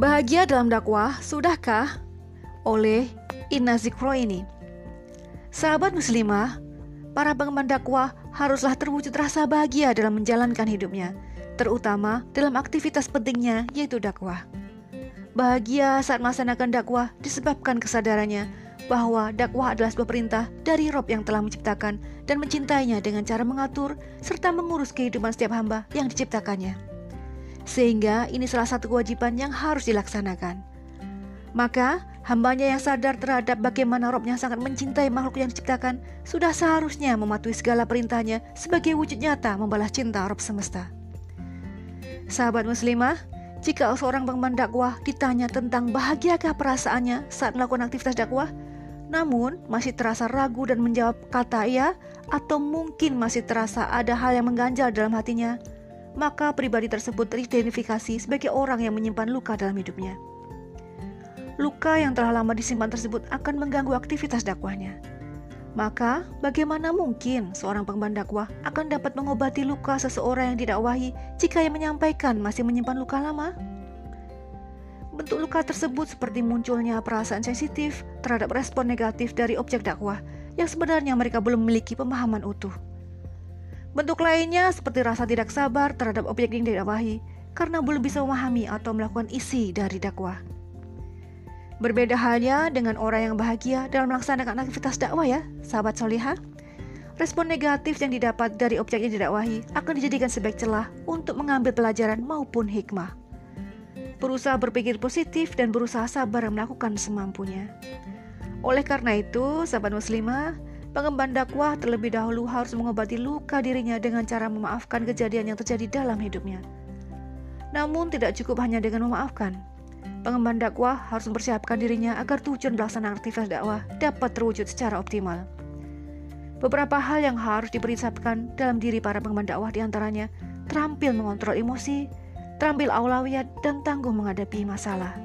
Bahagia dalam dakwah, sudahkah? Oleh Ina Zikro ini. Sahabat muslimah, para pengemban dakwah haruslah terwujud rasa bahagia dalam menjalankan hidupnya, terutama dalam aktivitas pentingnya yaitu dakwah. Bahagia saat melaksanakan dakwah disebabkan kesadarannya bahwa dakwah adalah sebuah perintah dari Rob yang telah menciptakan dan mencintainya dengan cara mengatur serta mengurus kehidupan setiap hamba yang diciptakannya. Sehingga ini salah satu kewajiban yang harus dilaksanakan. Maka hambanya yang sadar terhadap bagaimana Robnya sangat mencintai makhluk yang diciptakan sudah seharusnya mematuhi segala perintahnya sebagai wujud nyata membalas cinta Rob semesta. Sahabat muslimah, jika seorang pengemban dakwah ditanya tentang bahagiakah perasaannya saat melakukan aktivitas dakwah, namun masih terasa ragu dan menjawab kata iya atau mungkin masih terasa ada hal yang mengganjal dalam hatinya, maka pribadi tersebut teridentifikasi sebagai orang yang menyimpan luka dalam hidupnya. Luka yang telah lama disimpan tersebut akan mengganggu aktivitas dakwahnya. Maka, bagaimana mungkin seorang pengemban dakwah akan dapat mengobati luka seseorang yang didakwahi jika yang menyampaikan masih menyimpan luka lama? Bentuk luka tersebut seperti munculnya perasaan sensitif terhadap respon negatif dari objek dakwah yang sebenarnya mereka belum memiliki pemahaman utuh. Bentuk lainnya seperti rasa tidak sabar terhadap objek yang didakwahi karena belum bisa memahami atau melakukan isi dari dakwah. Berbeda halnya dengan orang yang bahagia dalam melaksanakan aktivitas dakwah ya, sahabat solihah. Respon negatif yang didapat dari objek yang didakwahi akan dijadikan sebagai celah untuk mengambil pelajaran maupun hikmah. Berusaha berpikir positif dan berusaha sabar melakukan semampunya. Oleh karena itu, sahabat muslimah, pengemban dakwah terlebih dahulu harus mengobati luka dirinya dengan cara memaafkan kejadian yang terjadi dalam hidupnya. Namun tidak cukup hanya dengan memaafkan, Pengemban dakwah harus mempersiapkan dirinya agar tujuan pelaksanaan aktivitas dakwah dapat terwujud secara optimal. Beberapa hal yang harus dipersiapkan dalam diri para pengemban dakwah di antaranya terampil mengontrol emosi, terampil aulawiyat, dan tangguh menghadapi masalah.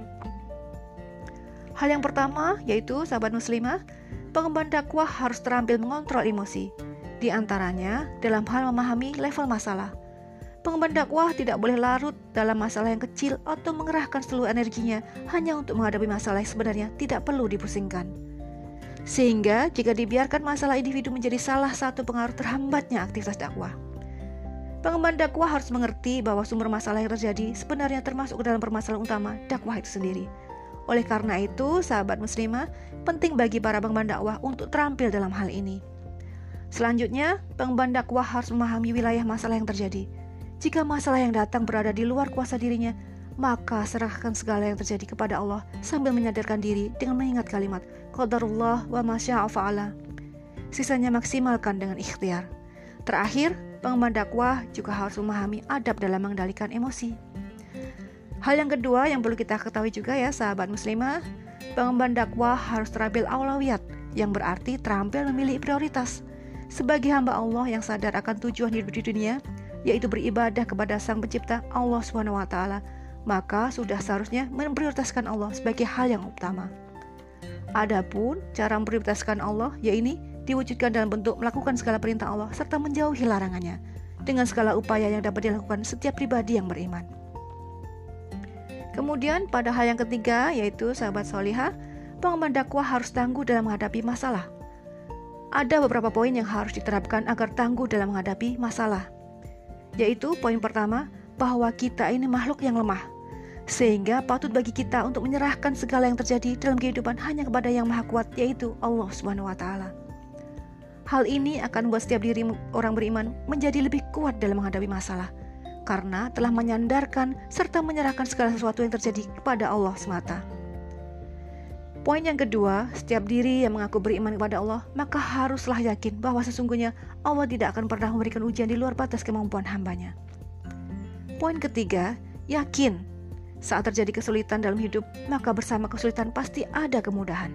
Hal yang pertama yaitu sahabat muslimah, pengemban dakwah harus terampil mengontrol emosi, di antaranya dalam hal memahami level masalah, Pengemban dakwah tidak boleh larut dalam masalah yang kecil atau mengerahkan seluruh energinya hanya untuk menghadapi masalah yang sebenarnya tidak perlu dipusingkan. Sehingga jika dibiarkan masalah individu menjadi salah satu pengaruh terhambatnya aktivitas dakwah. Pengemban dakwah harus mengerti bahwa sumber masalah yang terjadi sebenarnya termasuk dalam permasalahan utama dakwah itu sendiri. Oleh karena itu, sahabat muslimah, penting bagi para pengemban dakwah untuk terampil dalam hal ini. Selanjutnya, pengemban dakwah harus memahami wilayah masalah yang terjadi, jika masalah yang datang berada di luar kuasa dirinya, maka serahkan segala yang terjadi kepada Allah sambil menyadarkan diri dengan mengingat kalimat Qadarullah wa masya'afa'ala. Sisanya maksimalkan dengan ikhtiar. Terakhir, pengemban dakwah juga harus memahami adab dalam mengendalikan emosi. Hal yang kedua yang perlu kita ketahui juga ya sahabat muslimah, pengemban dakwah harus terampil aulawiyat yang berarti terampil memilih prioritas. Sebagai hamba Allah yang sadar akan tujuan hidup di dunia, yaitu beribadah kepada Sang Pencipta Allah SWT, maka sudah seharusnya memprioritaskan Allah sebagai hal yang utama. Adapun cara memprioritaskan Allah yaitu diwujudkan dalam bentuk melakukan segala perintah Allah serta menjauhi larangannya dengan segala upaya yang dapat dilakukan setiap pribadi yang beriman. Kemudian pada hal yang ketiga yaitu sahabat solihah, pengemban dakwah harus tangguh dalam menghadapi masalah. Ada beberapa poin yang harus diterapkan agar tangguh dalam menghadapi masalah yaitu poin pertama bahwa kita ini makhluk yang lemah sehingga patut bagi kita untuk menyerahkan segala yang terjadi dalam kehidupan hanya kepada yang maha kuat yaitu Allah Subhanahu wa taala. Hal ini akan membuat setiap diri orang beriman menjadi lebih kuat dalam menghadapi masalah karena telah menyandarkan serta menyerahkan segala sesuatu yang terjadi kepada Allah semata. Poin yang kedua, setiap diri yang mengaku beriman kepada Allah, maka haruslah yakin bahwa sesungguhnya Allah tidak akan pernah memberikan ujian di luar batas kemampuan hambanya. Poin ketiga, yakin saat terjadi kesulitan dalam hidup, maka bersama kesulitan pasti ada kemudahan.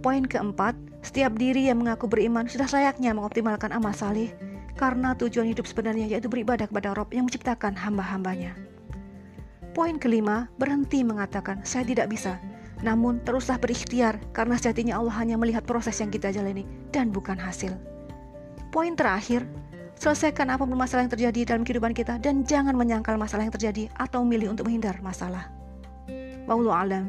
Poin keempat, setiap diri yang mengaku beriman sudah layaknya mengoptimalkan amal saleh karena tujuan hidup sebenarnya yaitu beribadah kepada Rob yang menciptakan hamba-hambanya. Poin kelima, berhenti mengatakan saya tidak bisa, namun teruslah berikhtiar karena sejatinya Allah hanya melihat proses yang kita jalani dan bukan hasil. Poin terakhir, selesaikan apa pun masalah yang terjadi dalam kehidupan kita dan jangan menyangkal masalah yang terjadi atau memilih untuk menghindar masalah. Wallahu alam.